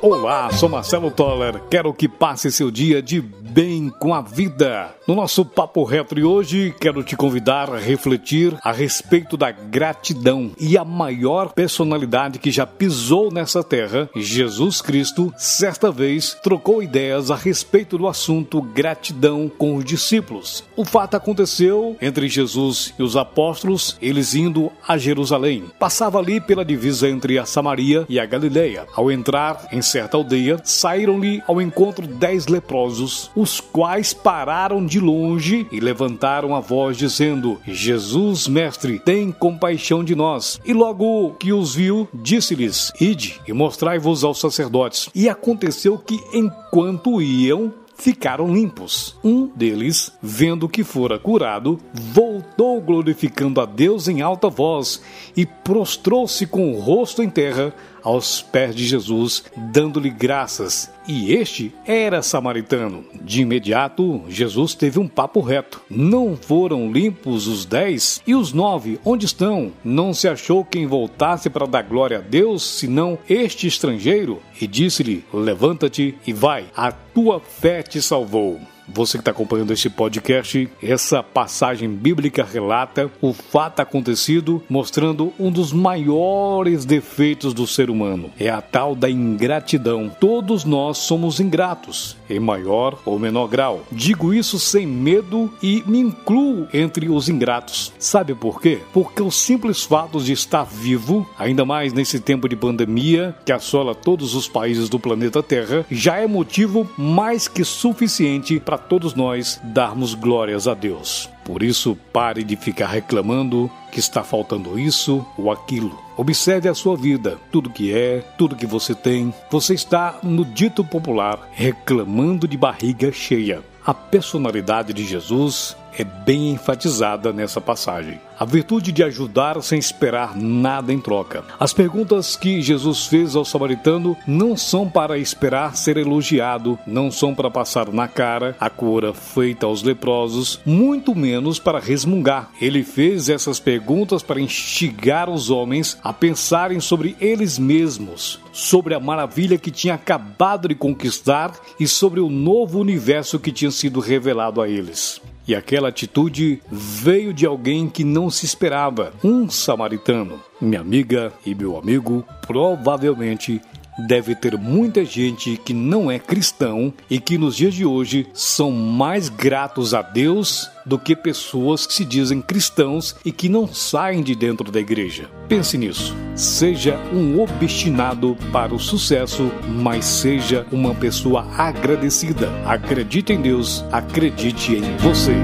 Olá, sou Marcelo Toller. Quero que passe seu dia de bem com a vida. No nosso papo reto de hoje, quero te convidar a refletir a respeito da gratidão e a maior personalidade que já pisou nessa terra, Jesus Cristo, certa vez trocou ideias a respeito do assunto gratidão com os discípulos. O fato aconteceu entre Jesus e os apóstolos, eles indo a Jerusalém. Passava ali pela divisa entre a Samaria e a Galileia. Ao entrar em certa aldeia, saíram-lhe ao encontro dez leprosos, os quais pararam de longe e levantaram a voz, dizendo: Jesus, mestre, tem compaixão de nós. E logo que os viu, disse-lhes: Ide e mostrai-vos aos sacerdotes. E aconteceu que, enquanto iam, ficaram limpos. Um deles, vendo que fora curado, voltou glorificando a Deus em alta voz e prostrou-se com o rosto em terra aos pés de Jesus, dando-lhe graças. E este era samaritano. De imediato, Jesus teve um papo reto. Não foram limpos os dez? E os nove, onde estão? Não se achou quem voltasse para dar glória a Deus, senão este estrangeiro? E disse-lhe: Levanta-te e vai, a tua fé te salvou. Você que está acompanhando este podcast, essa passagem bíblica relata o fato acontecido, mostrando um dos maiores defeitos do ser humano. É a tal da ingratidão. Todos nós somos ingratos, em maior ou menor grau. Digo isso sem medo e me incluo entre os ingratos. Sabe por quê? Porque o simples fato de estar vivo, ainda mais nesse tempo de pandemia que assola todos os países do planeta Terra, já é motivo mais que suficiente para todos nós darmos glórias a Deus. Por isso, pare de ficar reclamando que está faltando isso ou aquilo. Observe a sua vida, tudo que é, tudo que você tem. Você está, no dito popular, reclamando de barriga cheia. A personalidade de Jesus é bem enfatizada nessa passagem. A virtude de ajudar sem esperar nada em troca. As perguntas que Jesus fez ao samaritano não são para esperar ser elogiado, não são para passar na cara a cura feita aos leprosos, muito menos para resmungar. Ele fez essas perguntas para instigar os homens a pensarem sobre eles mesmos, sobre a maravilha que tinha acabado de conquistar e sobre o novo universo que tinha sido revelado a eles. E aquela atitude veio de alguém que não se esperava, um samaritano. Minha amiga e meu amigo provavelmente deve ter muita gente que não é cristão e que nos dias de hoje são mais gratos a Deus do que pessoas que se dizem cristãos e que não saem de dentro da igreja. Pense nisso. Seja um obstinado para o sucesso, mas seja uma pessoa agradecida. Acredite em Deus, acredite em você.